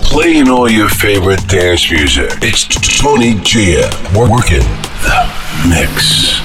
playing all your favorite dance music. It's Tony Gia working the mix.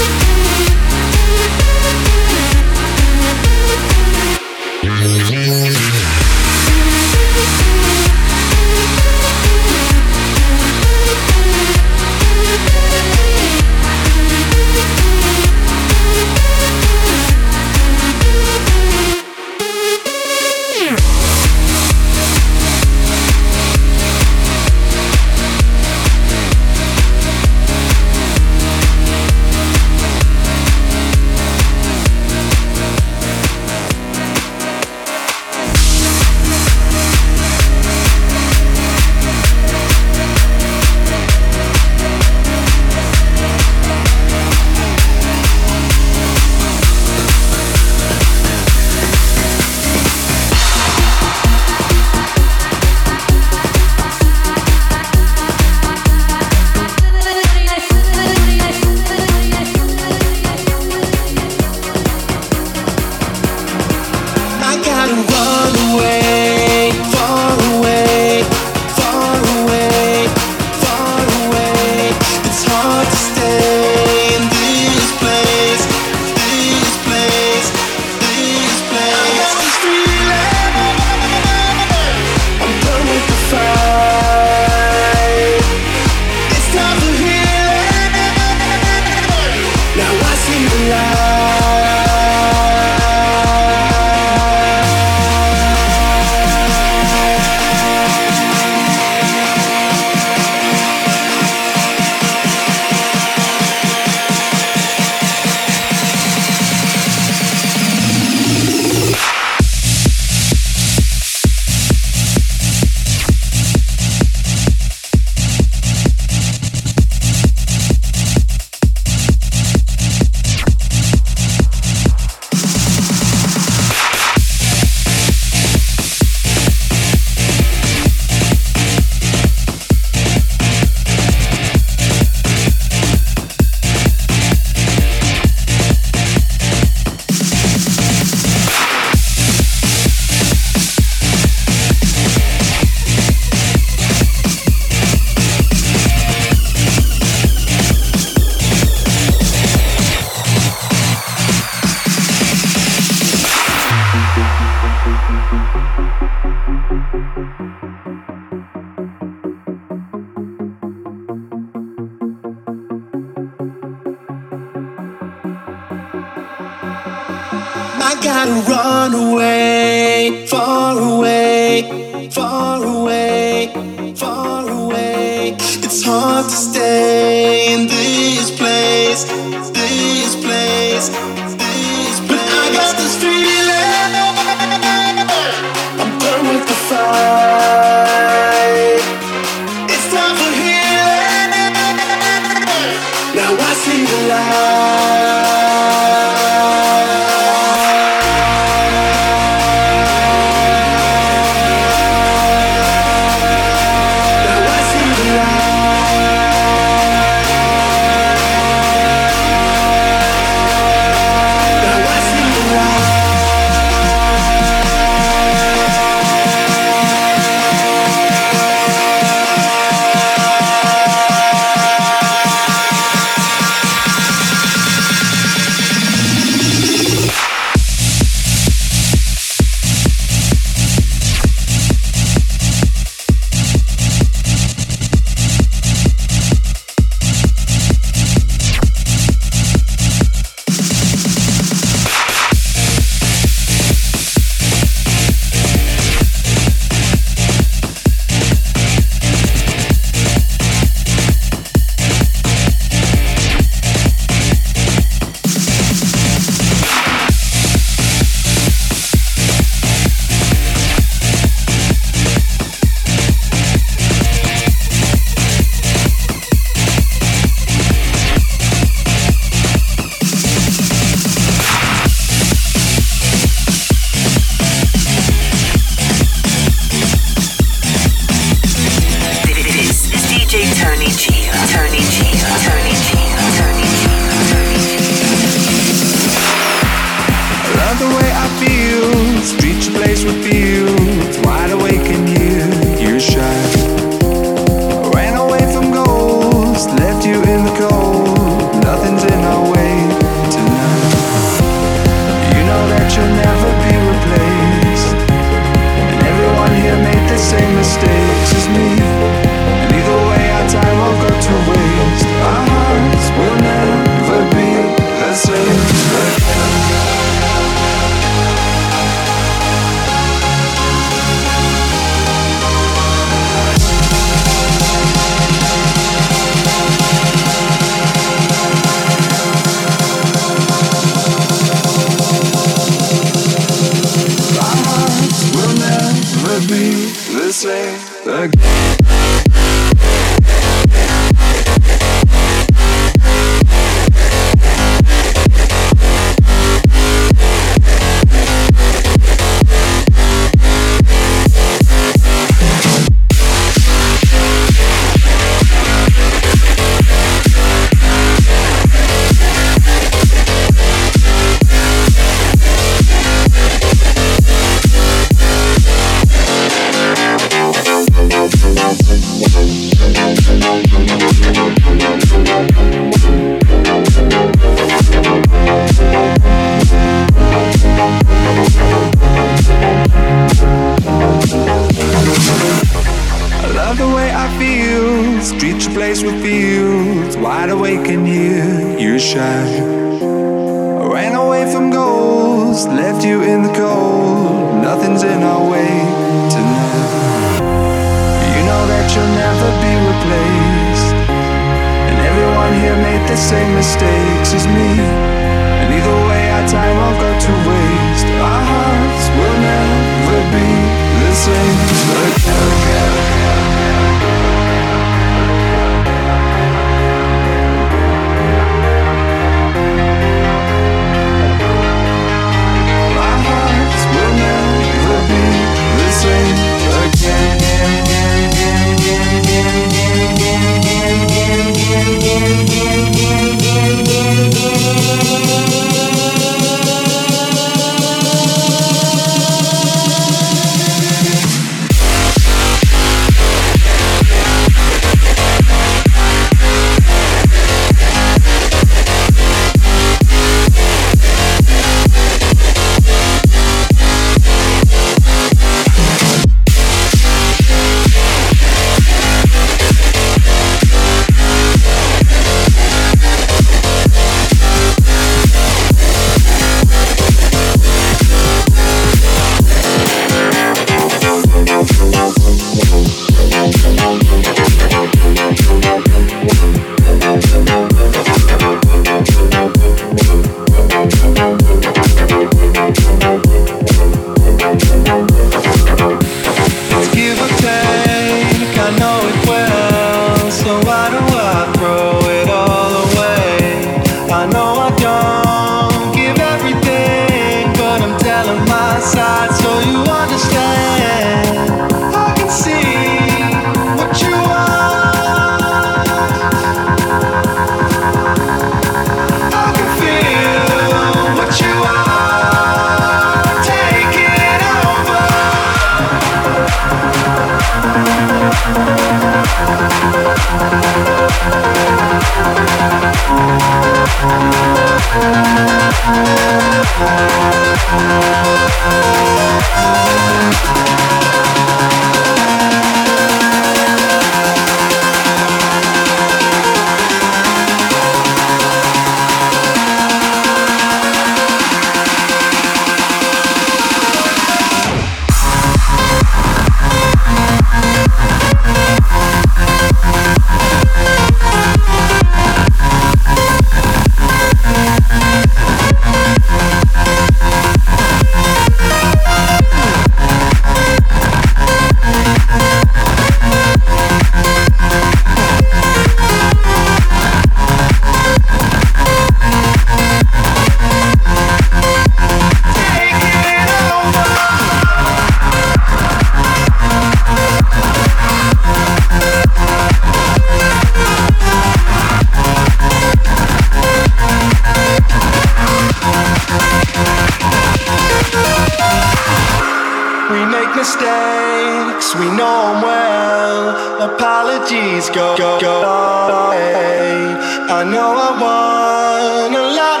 make mistakes, we know them well. Apologies go, go, go away. I know I want a lot.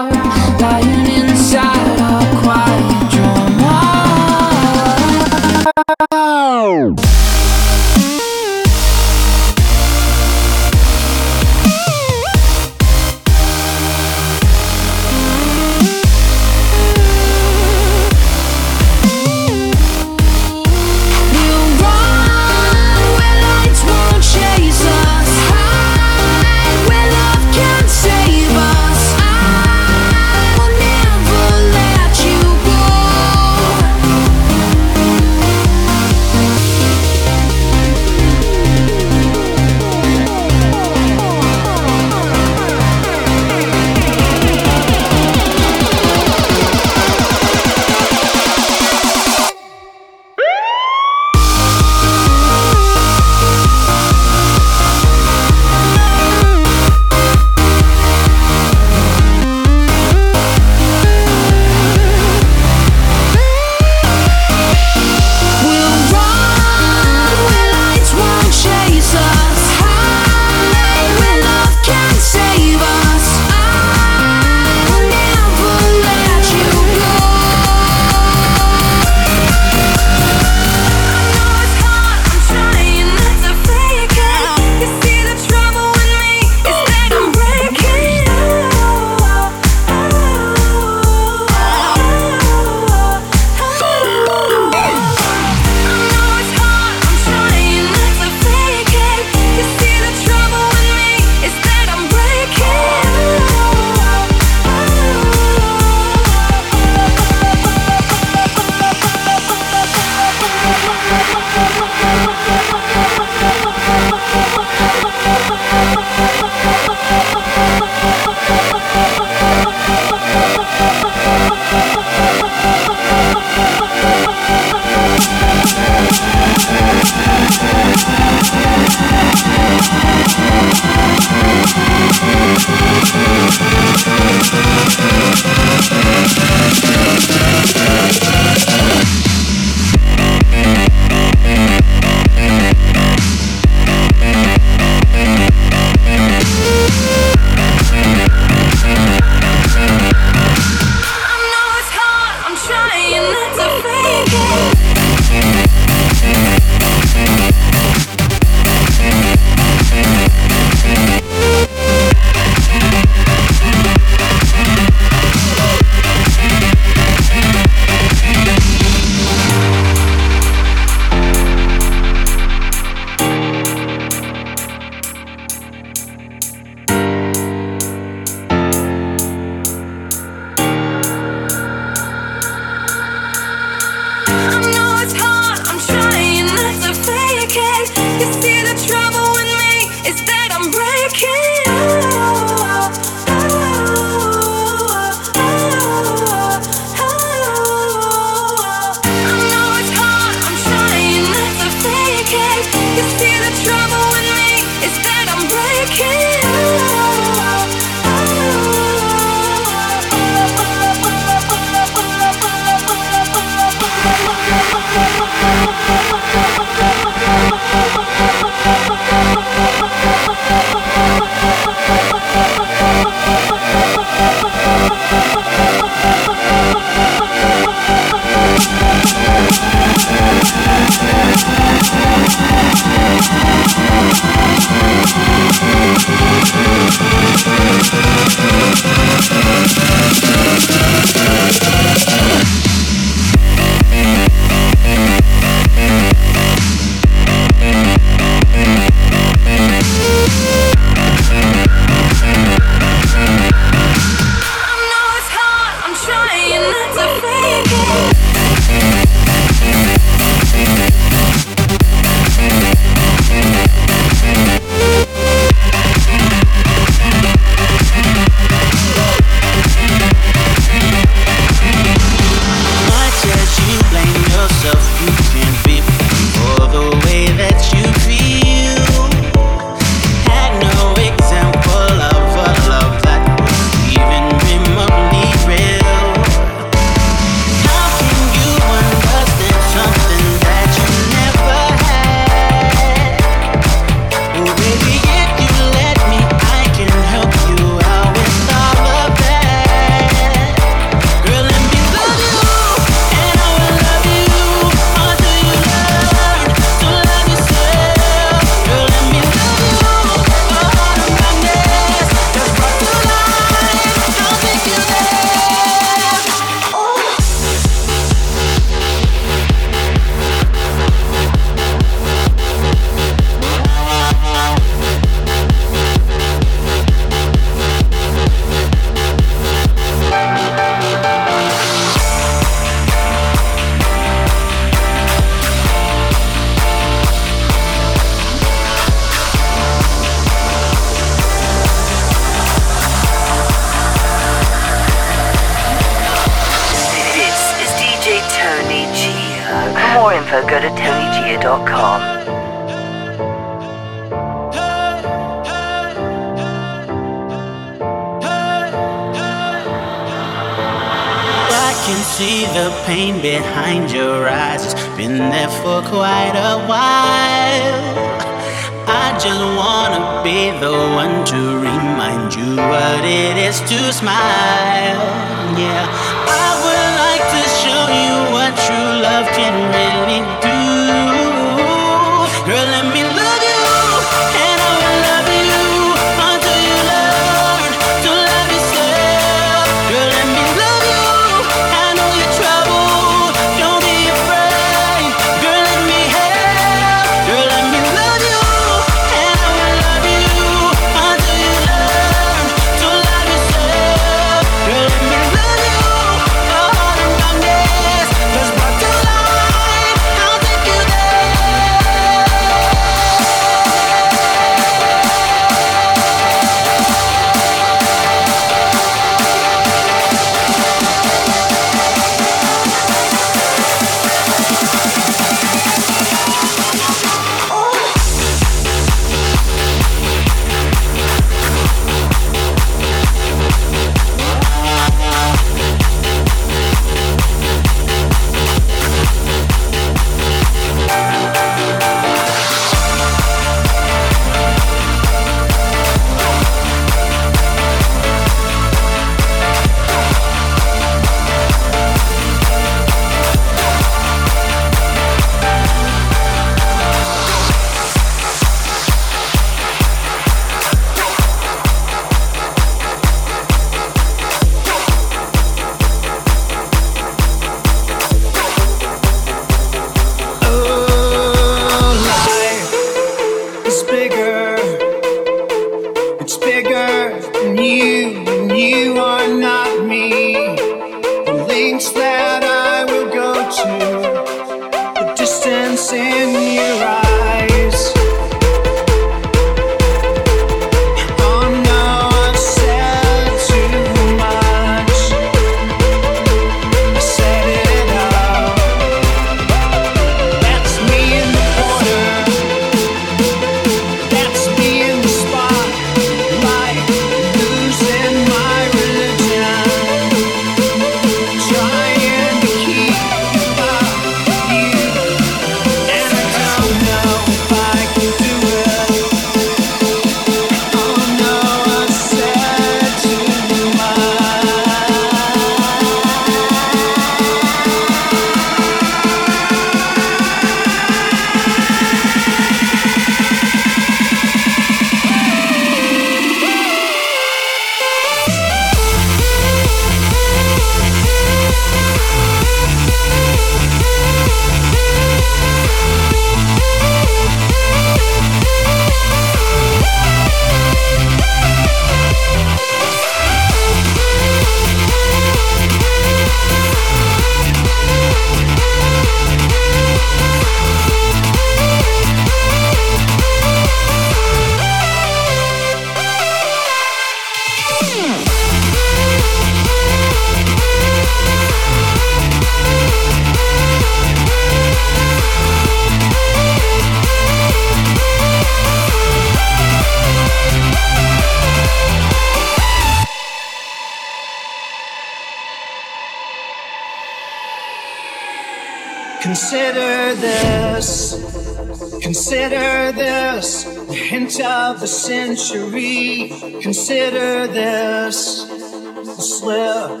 century. Consider this the slip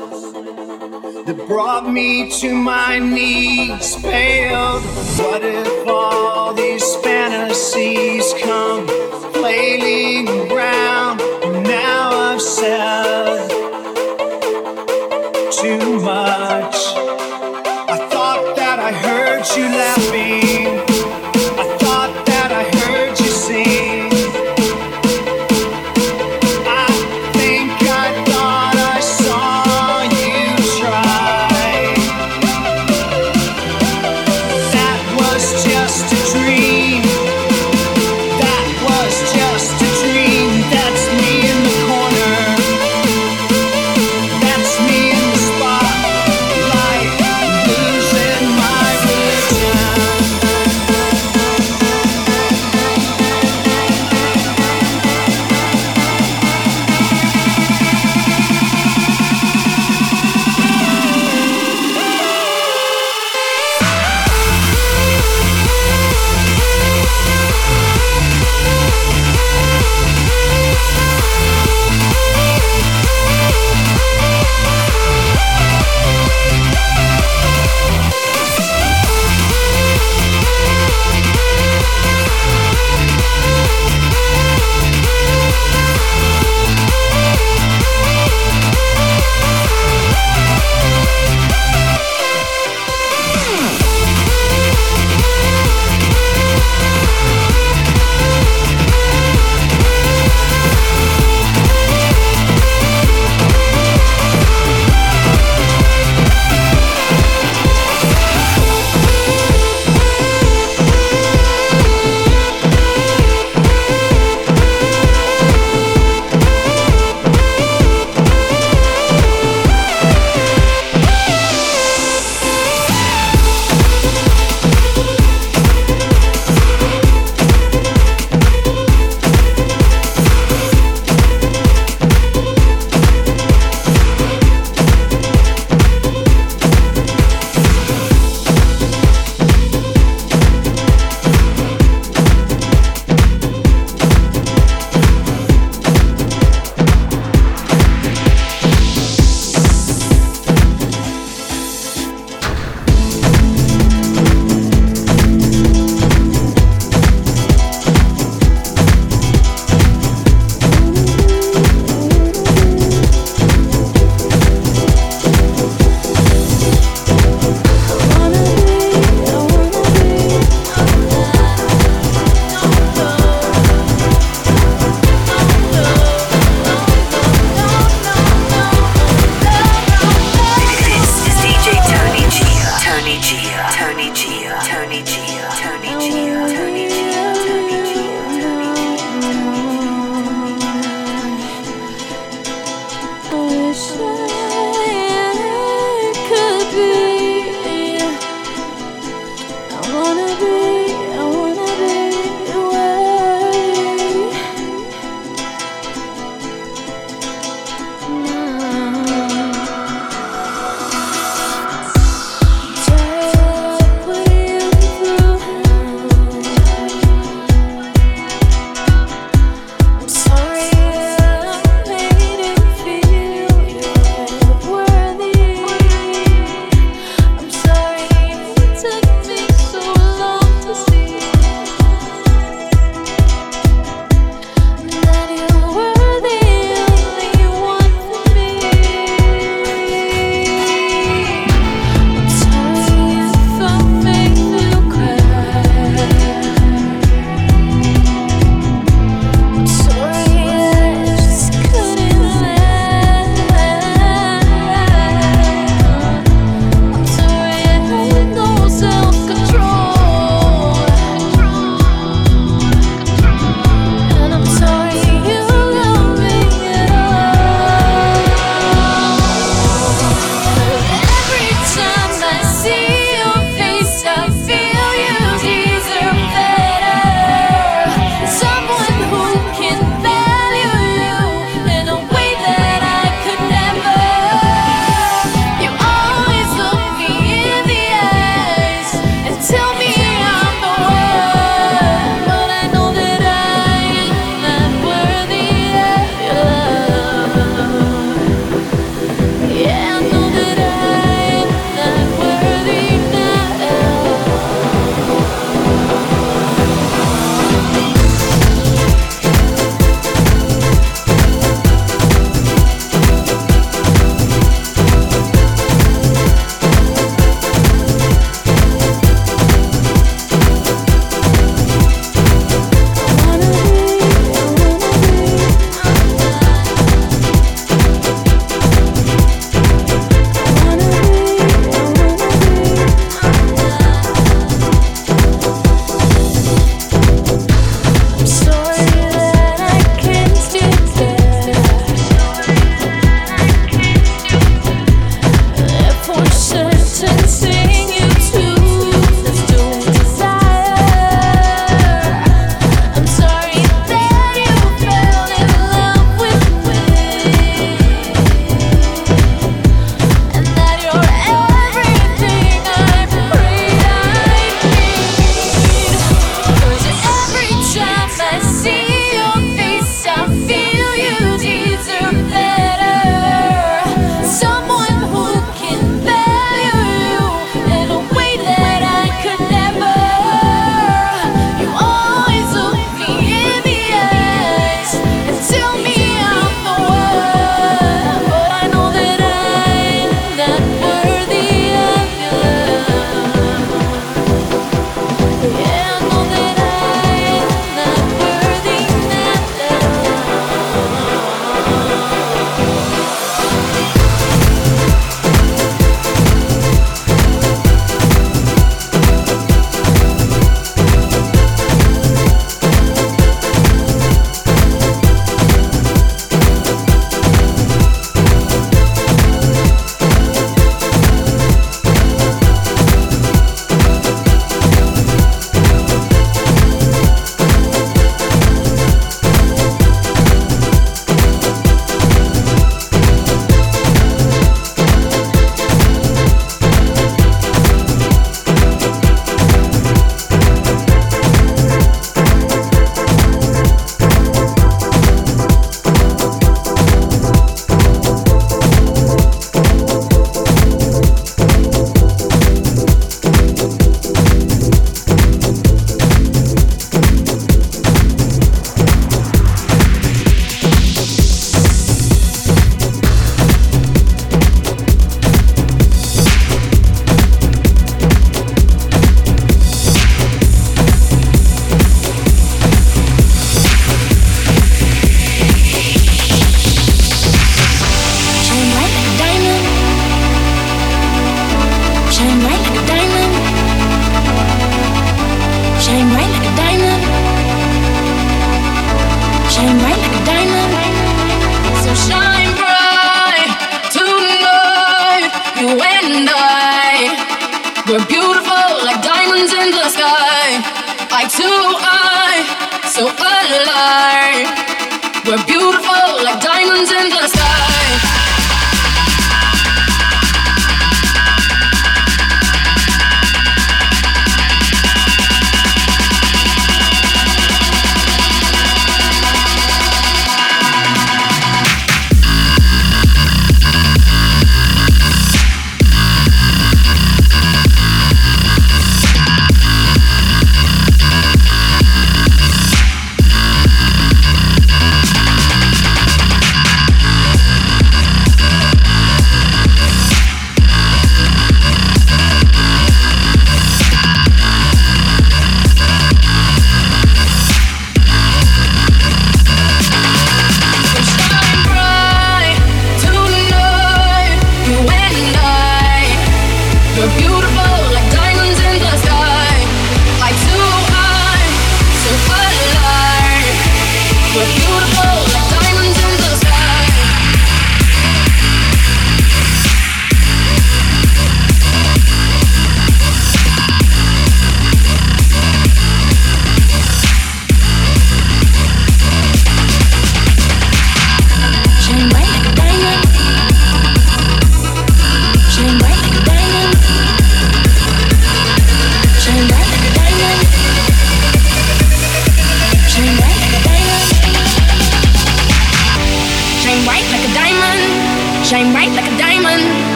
that brought me to my knees, Failed. What if all?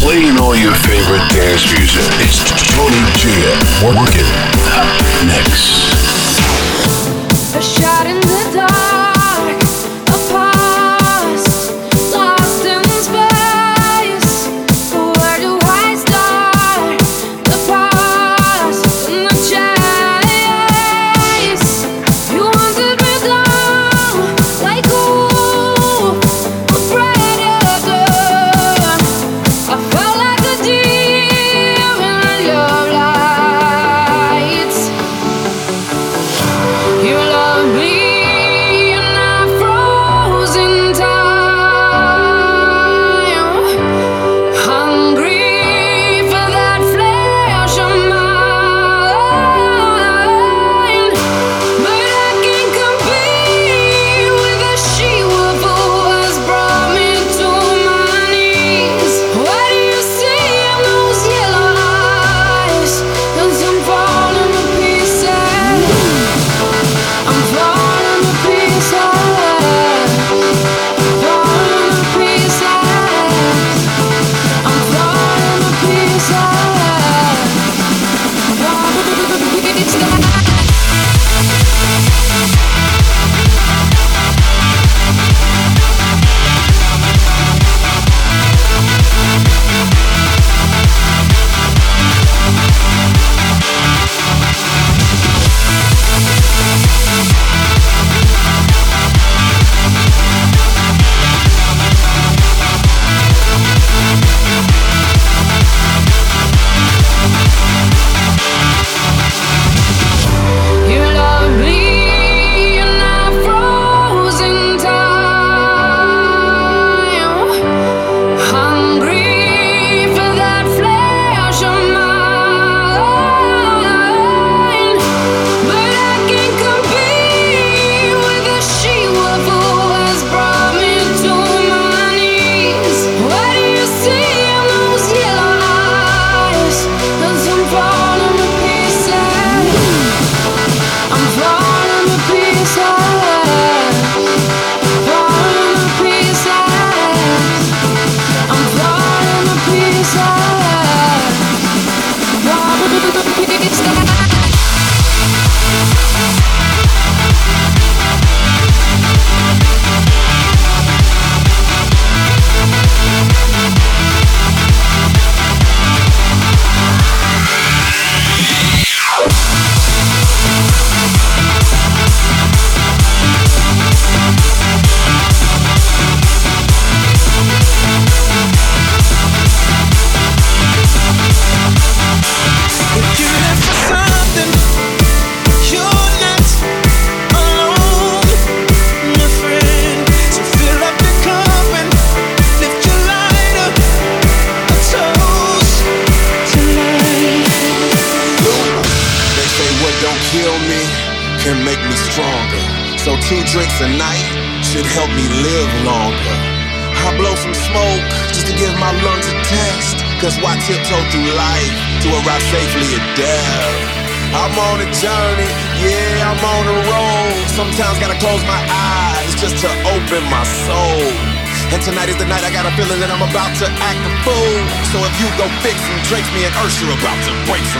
Playing all your favorite dance music. It's Tony Gia. Working up next. A shot in the dark. You're about to break from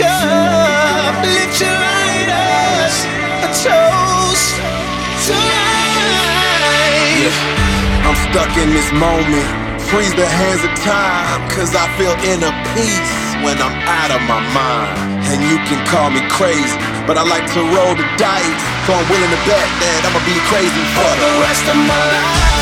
cup, lift your lighters, a toast to life. I'm stuck in this moment, freeze the hands of time, cause I feel inner peace when I'm out of my mind. And you can call me crazy, but I like to roll the dice, so I'm willing to bet that I'ma be crazy for the rest of my life.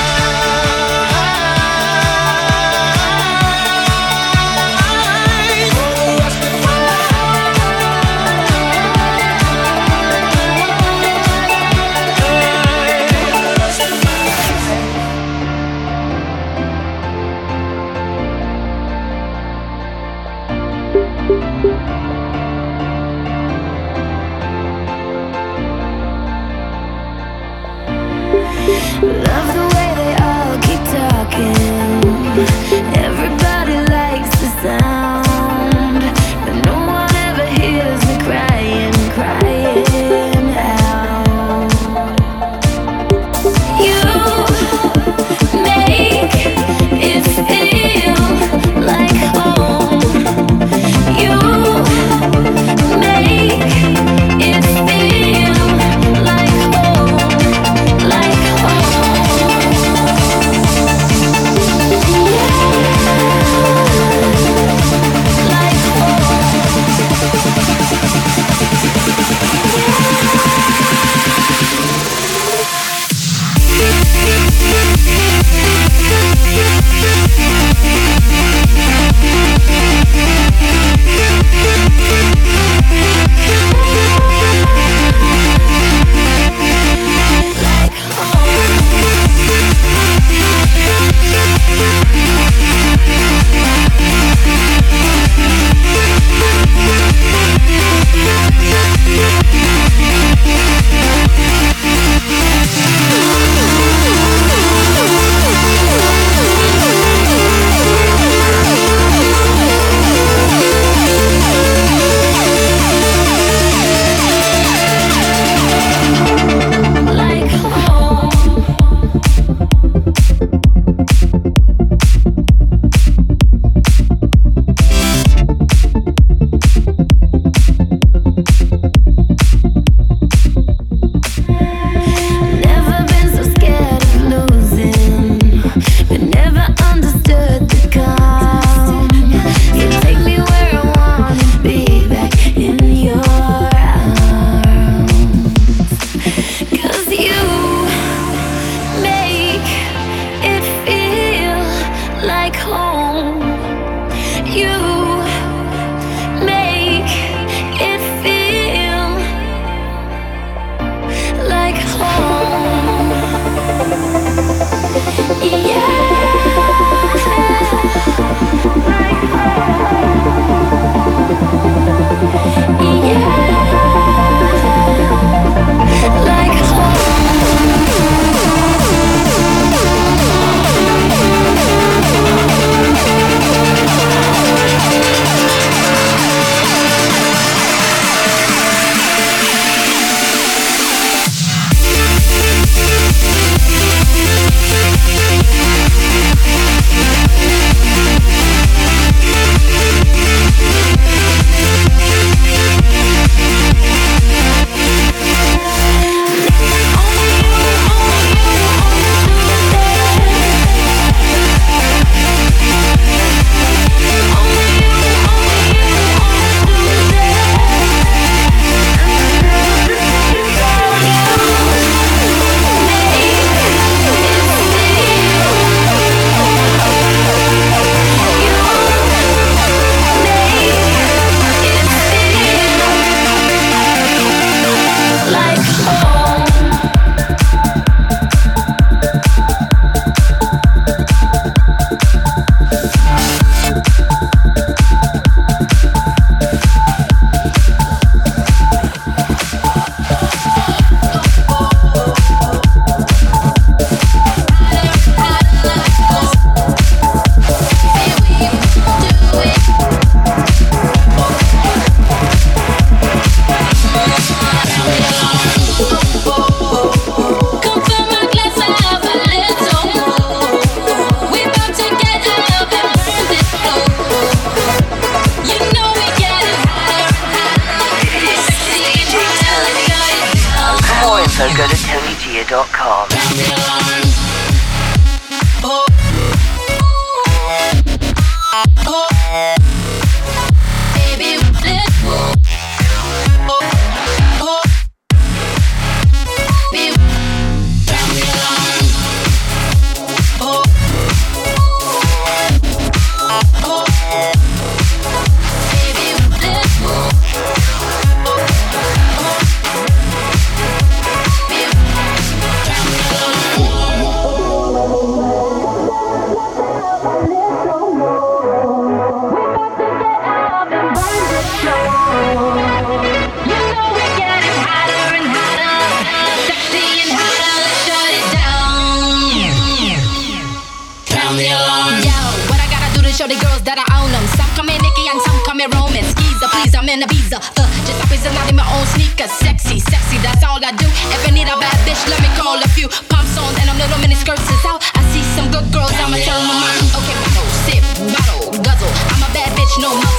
No muzzle.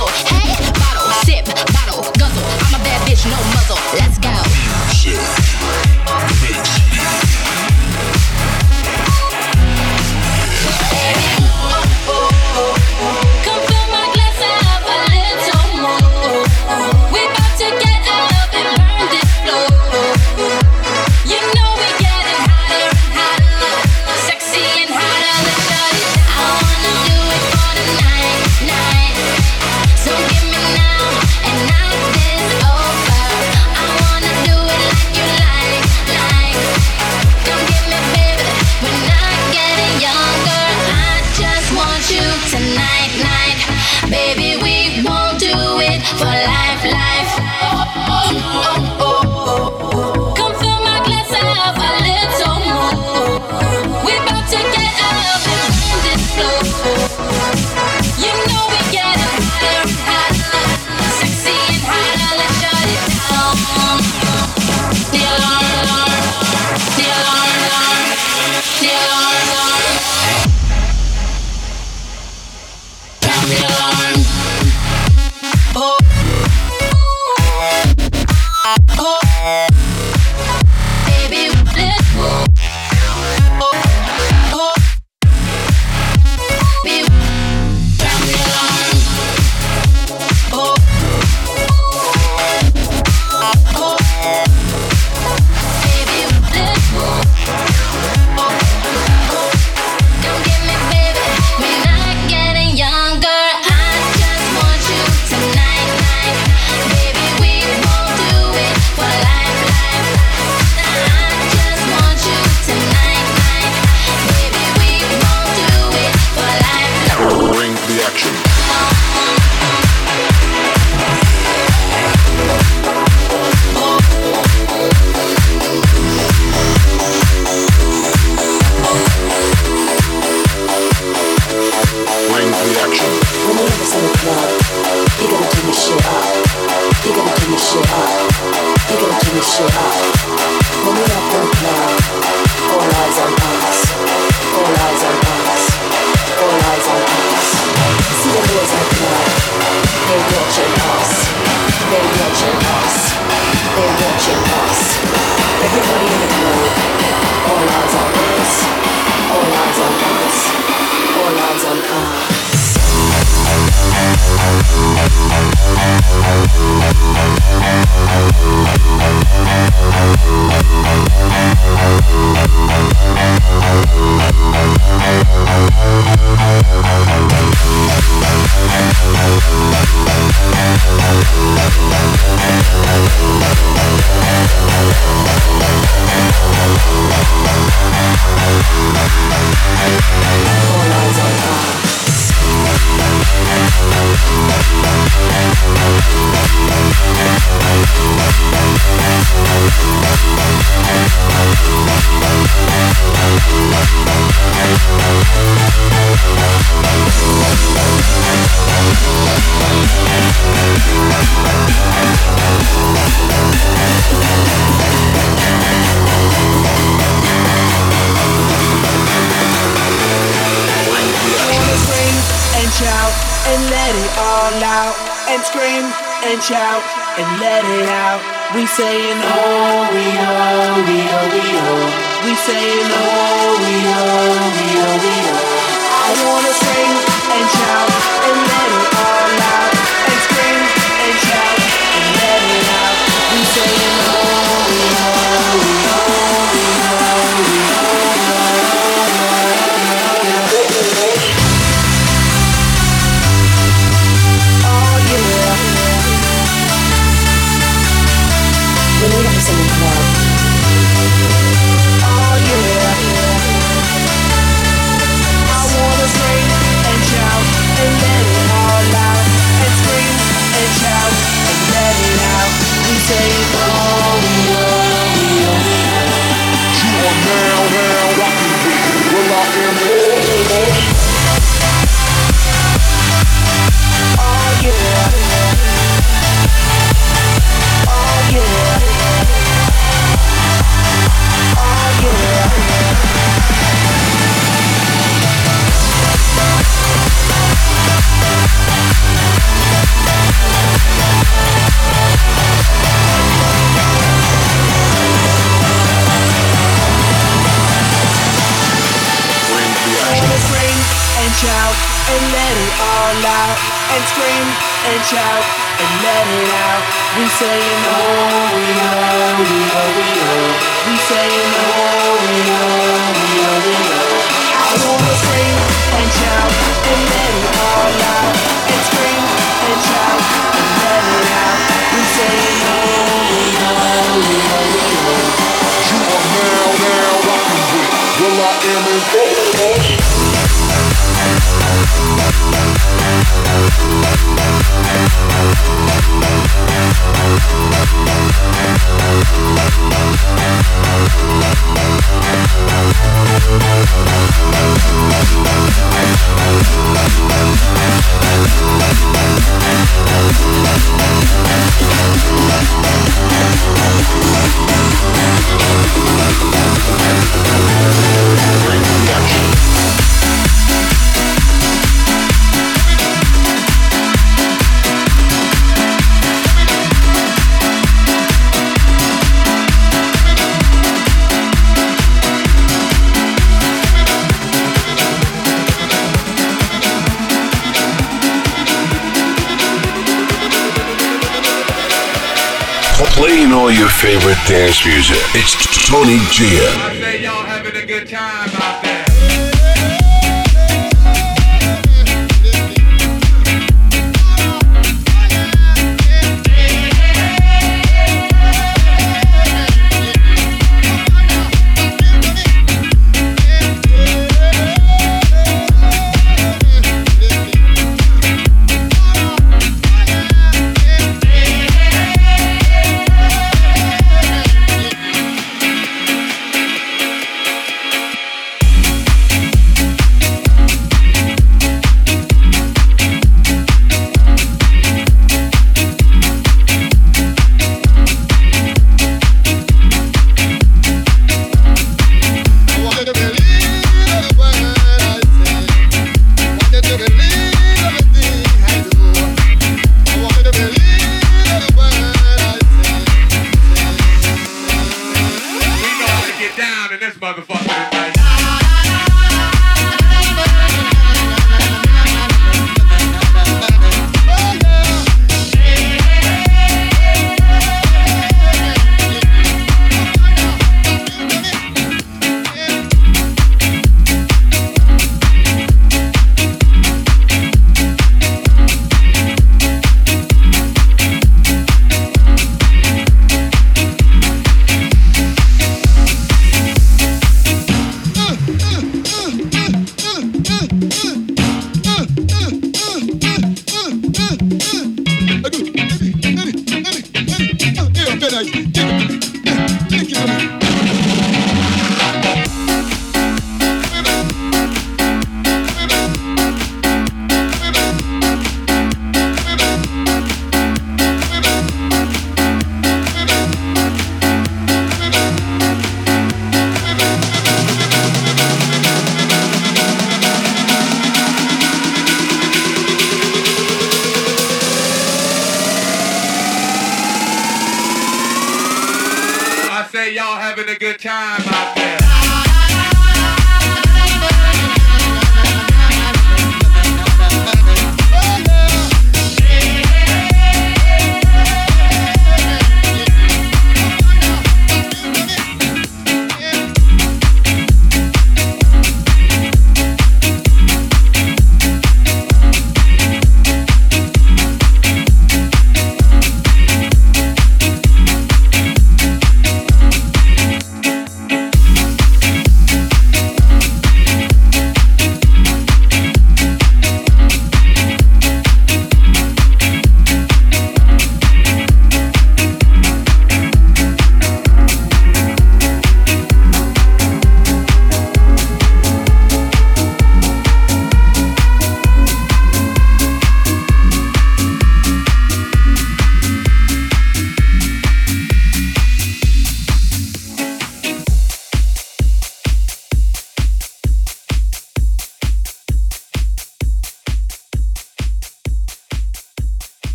Favorite dance music. It's Tony Gia.